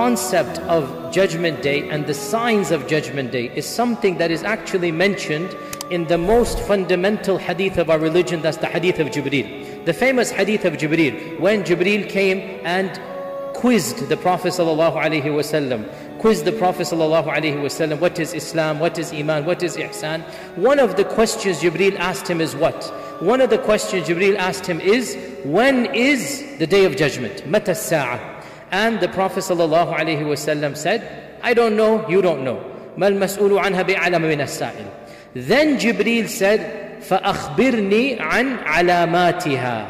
Concept of Judgment Day and the signs of Judgment Day is something that is actually mentioned in the most fundamental hadith of our religion, that's the hadith of Jibreel. The famous hadith of Jibreel, when Jibreel came and quizzed the Prophet ﷺ, quizzed the Prophet ﷺ, what is Islam, what is Iman, what is Ihsan. One of the questions Jibreel asked him is what? One of the questions Jibreel asked him is, when is the day of judgment? Mata sa'a. And the Prophet ﷺ said, I don't know, you don't know. ما المسؤول عنها بأعلم من السائل. Then Jibreel said, فأخبرني عن علاماتها.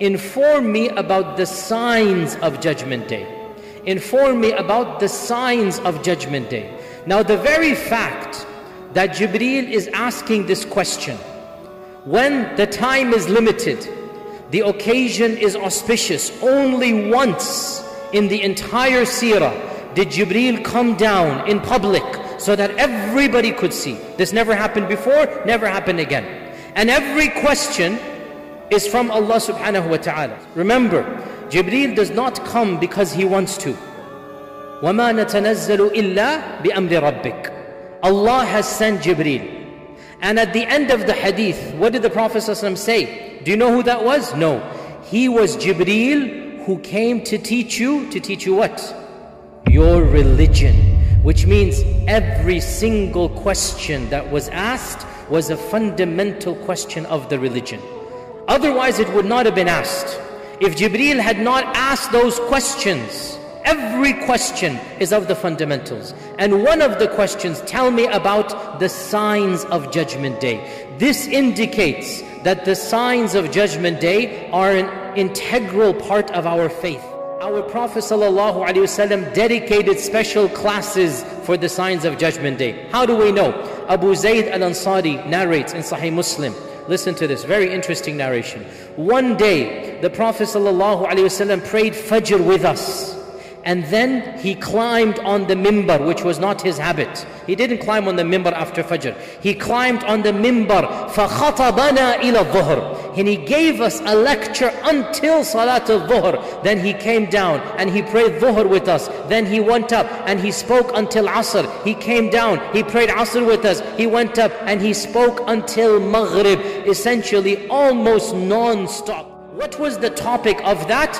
Inform me about the signs of Judgment Day. Inform me about the signs of Judgment Day. Now, the very fact that Jibreel is asking this question, when the time is limited, the occasion is auspicious, only once in the entire seerah did Jibreel come down in public so that everybody could see. This never happened before, never happened again. And every question is from Allah subhanahu wa ta'ala. Remember, Jibreel does not come because he wants to. وَمَا نَتَنَزَّلُ إِلَّا بِأَمْرِ رَبِّكَ Allah has sent Jibreel. And at the end of the hadith, what did the Prophet ﷺ say? Do you know who that was? No. He was Jibreel who came to teach you, to teach you what? Your religion which means every single question that was asked was a fundamental question of the religion. Otherwise, it would not have been asked. If Jibreel had not asked those questions, every question is of the fundamentals. And one of the questions, tell me about the signs of Judgment Day. This indicates that the signs of Judgment Day are an integral part of our faith. Our Prophet ﷺ dedicated special classes for the signs of Judgment Day. How do we know? Abu Zayd al-Ansari narrates in Sahih Muslim. Listen to this, very interesting narration. One day, the Prophet ﷺ prayed Fajr with us. And then he climbed on the mimbar, which was not his habit. He didn't climb on the mimbar after Fajr. He climbed on the mimbar. فَخَطَبَنَا إِلَى الظُّهْرِ And he gave us a lecture until Salat al-Dhuhr. Then he came down and he prayed Dhuhr with us. Then he went up and he spoke until Asr. He came down, he prayed Asr with us. He went up and he spoke until Maghrib. Essentially almost non-stop. What was the topic of that?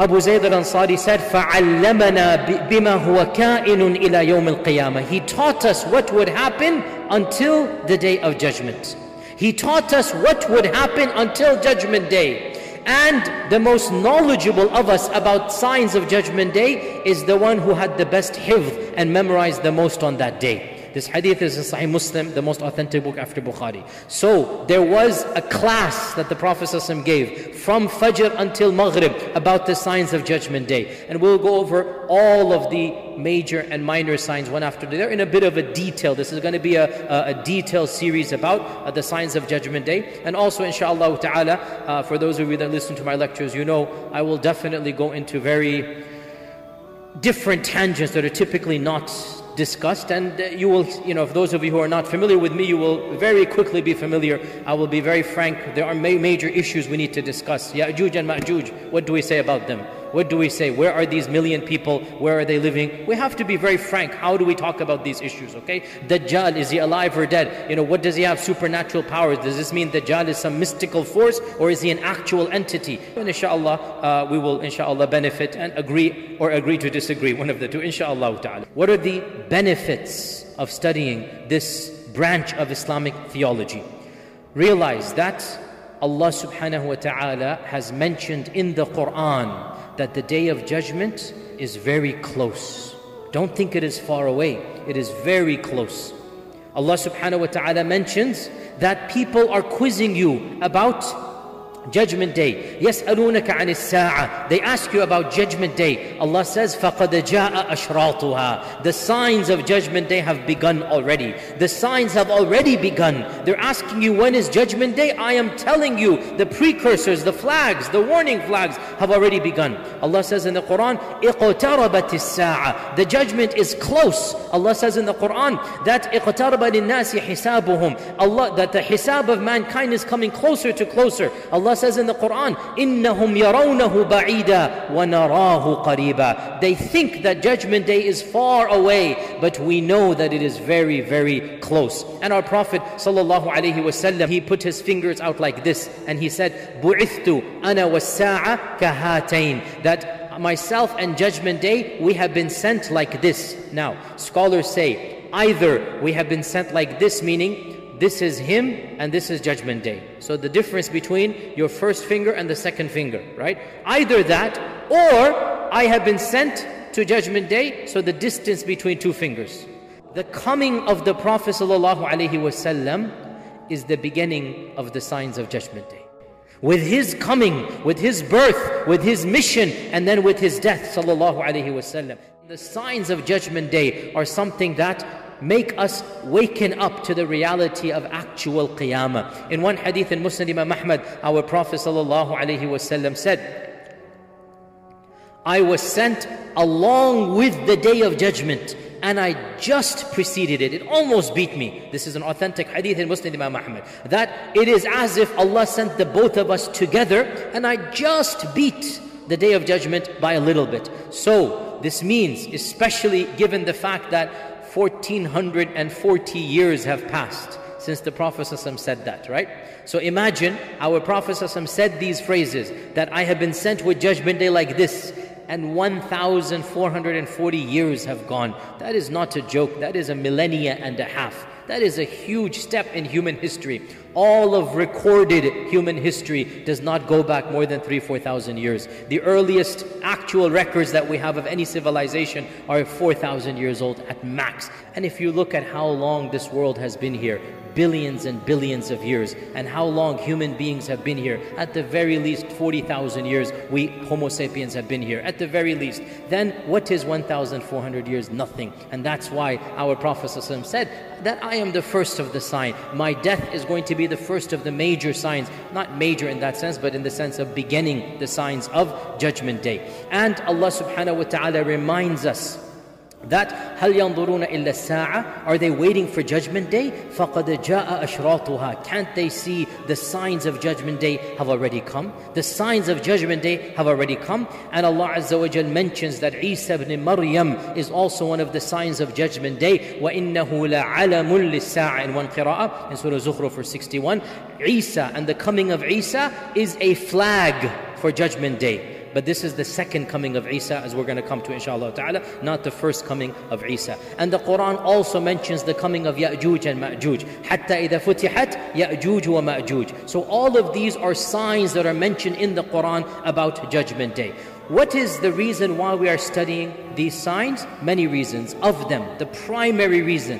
Abu Zayd al-Ansari said, فَعَلَّمَنَا بِمَا هُوَ كَائِنٌ إِلَى يَوْمِ الْقِيَامَةِ He taught us what would happen until the day of judgment. He taught us what would happen until judgment day. And the most knowledgeable of us about signs of judgment day is the one who had the best hifz and memorized the most on that day. This hadith is in Sahih Muslim, the most authentic book after Bukhari. So there was a class that the Prophet ﷺ gave from Fajr until Maghrib about the signs of Judgment Day. And we'll go over all of the major and minor signs one after the other in a bit of a detail. This is going to be a, a, a detailed series about uh, the signs of Judgment Day. And also, inshallah ta'ala, uh, for those of you that listen to my lectures, you know I will definitely go into very different tangents that are typically not discussed and uh, you will you know for those of you who are not familiar with me you will very quickly be familiar. I will be very frank. There are ma major issues we need to discuss. Ya'juj and ma'juj what do we say about them what do we say? Where are these million people? Where are they living? We have to be very frank. How do we talk about these issues, okay? Dajjal, is he alive or dead? You know, what does he have? Supernatural powers. Does this mean Dajjal is some mystical force or is he an actual entity? And inshallah, uh, we will inshallah benefit and agree or agree to disagree, one of the two, inshallah ta'ala. What are the benefits of studying this branch of Islamic theology? Realize that Allah subhanahu wa ta'ala has mentioned in the Quran that the day of judgment is very close. Don't think it is far away, it is very close. Allah subhanahu wa ta'ala mentions that people are quizzing you about Judgment Day. يسألونك عن الساعة. They ask you about Judgment Day. Allah says, فَقَدْ جَاءَ أَشْرَاطُهَا The signs of Judgment Day have begun already. The signs have already begun. They're asking you, when is Judgment Day? I am telling you, the precursors, the flags, the warning flags have already begun. Allah says in the Quran, اِقْتَرَبَتِ السَّاعَةِ The judgment is close. Allah says in the Quran that اِقْتَرَبَ لِلنَّاسِ حِسَابُهُم Allah, that the hisab of mankind is coming closer to closer. Allah Allah says in the Quran, إِنَّهُمْ يَرَوْنَهُ بَعِيدًا وَنَرَاهُ قَرِيبًا They think that Judgment Day is far away, but we know that it is very, very close. And our Prophet sallallahu alaihi wasallam, he put his fingers out like this, and he said, بُعِثْتُ أَنَا وَالسَّاعَةَ كَهَاتَيْن That myself and Judgment Day, we have been sent like this. Now, scholars say, either we have been sent like this, meaning this is him and this is judgment day. So the difference between your first finger and the second finger, right? Either that or I have been sent to judgment day, so the distance between two fingers. The coming of the Prophet ﷺ is the beginning of the signs of judgment day. With his coming, with his birth, with his mission, and then with his death, sallallahu alaihi wasallam. The signs of judgment day are something that make us waken up to the reality of actual qiyamah. In one hadith in Musnad Imam Ahmad, our Prophet ﷺ said, I was sent along with the day of judgment and I just preceded it. It almost beat me. This is an authentic hadith in Musnad Imam Ahmad. That it is as if Allah sent the both of us together and I just beat the day of judgment by a little bit. So this means, especially given the fact that 1440 years have passed since the Prophet said that, right? So imagine our Prophet said these phrases that I have been sent with judgment day like this and 1440 years have gone. That is not a joke, that is a millennia and a half. That is a huge step in human history. All of recorded human history does not go back more than three, 4,000 years. The earliest actual records that we have of any civilization are 4,000 years old at max. And if you look at how long this world has been here, billions and billions of years, and how long human beings have been here, at the very least 40,000 years, we Homo sapiens have been here, at the very least, then what is 1,400 years? Nothing. And that's why our Prophet said that I am the first of the sign. My death is going to be the first of the major signs, not major in that sense, but in the sense of beginning the signs of Judgment Day. And Allah subhanahu wa ta'ala reminds us that هل ينظرون إلا الساعة Are they waiting for judgment day? فقد جاء أشراطها Can't they see the signs of judgment day have already come? The signs of judgment day have already come And Allah Azza wa Jal mentions that Isa ibn Maryam is also one of the signs of judgment day وإنه لعلم للساعة in one qira'ah in Surah Zukhruf for 61 Isa and the coming of Isa is a flag for judgment day But this is the second coming of Isa, as we're going to come to, inshallah ta'ala, not the first coming of Isa. And the Quran also mentions the coming of Ya'juj and Ma'juj. حَتَّى إِذَا فُتِحَتْ يَأْجُوجُ وَمَأْجُوجُ. So all of these are signs that are mentioned in the Quran about Judgment Day. What is the reason why we are studying these signs? Many reasons. Of them, the primary reason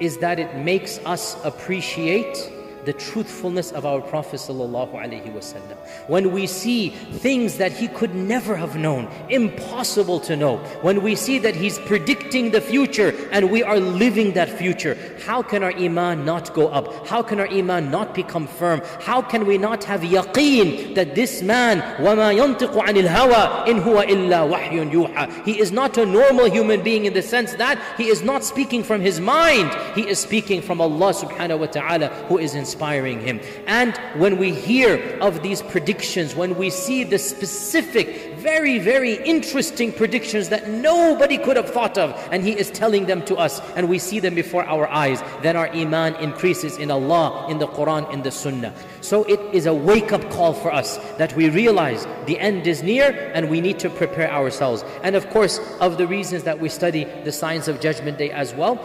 is that it makes us appreciate the truthfulness of our Prophet ﷺ. When we see things that he could never have known, impossible to know, when we see that he's predicting the future and we are living that future, how can our iman not go up? How can our iman not become firm? How can we not have yaqeen that this man, وَمَا يَنْطِقُ عَنِ الْهَوَىٰ إِنْ هُوَ إِلَّا وَحْيٌ يُوحَى He is not a normal human being in the sense that he is not speaking from his mind. He is speaking from Allah subhanahu wa ta'ala who is inspired inspiring him. And when we hear of these predictions, when we see the specific, very, very interesting predictions that nobody could have thought of, and he is telling them to us, and we see them before our eyes, then our iman increases in Allah, in the Quran, in the Sunnah. So it is a wake up call for us that we realize the end is near and we need to prepare ourselves. And of course, of the reasons that we study the signs of Judgment Day as well,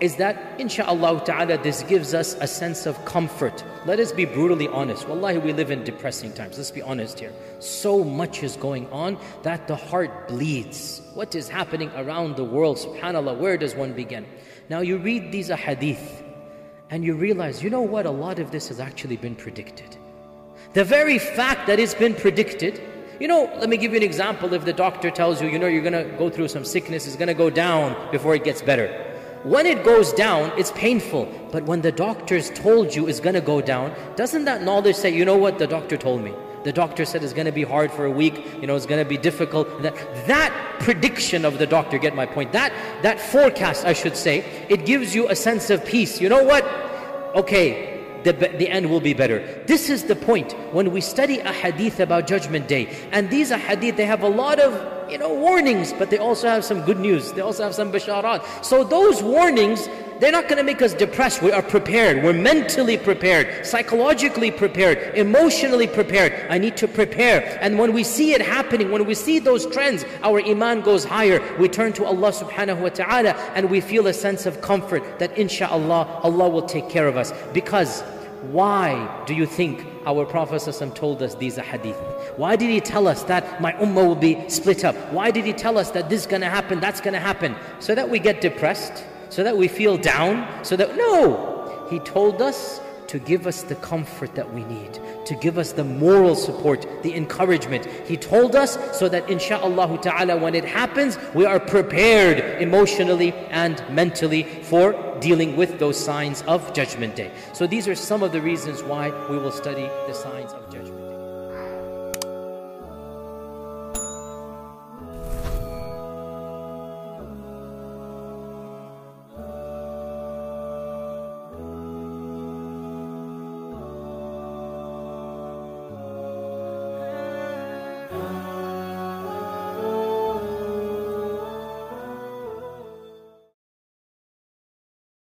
is that insha'Allah ta'ala this gives us a sense of comfort. Let us be brutally honest. Wallahi, we live in depressing times. Let's be honest here. So much is going on that the heart bleeds. What is happening around the world? Subhanallah, where does one begin? Now you read these ahadith and you realize, you know what? A lot of this has actually been predicted. The very fact that it's been predicted you know, let me give you an example. If the doctor tells you, you know, you're going to go through some sickness, it's going to go down before it gets better. When it goes down, it's painful. But when the doctors told you it's going to go down, doesn't that knowledge say, you know what, the doctor told me? The doctor said it's going to be hard for a week, you know, it's going to be difficult. That, that prediction of the doctor, get my point, that, that forecast, I should say, it gives you a sense of peace. You know what? Okay, the, the end will be better. This is the point when we study a hadith about Judgment Day. And these hadith, they have a lot of you know, warnings, but they also have some good news. They also have some basharat. So those warnings, they're not going to make us depressed. We are prepared. We're mentally prepared, psychologically prepared, emotionally prepared. I need to prepare. And when we see it happening, when we see those trends, our iman goes higher. We turn to Allah subhanahu wa ta'ala and we feel a sense of comfort that inshaAllah, Allah will take care of us. Because why do you think our Prophet told us these hadith? Why did he tell us that my ummah will be split up? Why did he tell us that this is going to happen, that's going to happen? So that we get depressed? So that we feel down, so that, no! He told us to give us the comfort that we need, to give us the moral support, the encouragement. He told us so that insha'Allah ta'ala when it happens, we are prepared emotionally and mentally for dealing with those signs of Judgment Day. So these are some of the reasons why we will study the signs of Judgment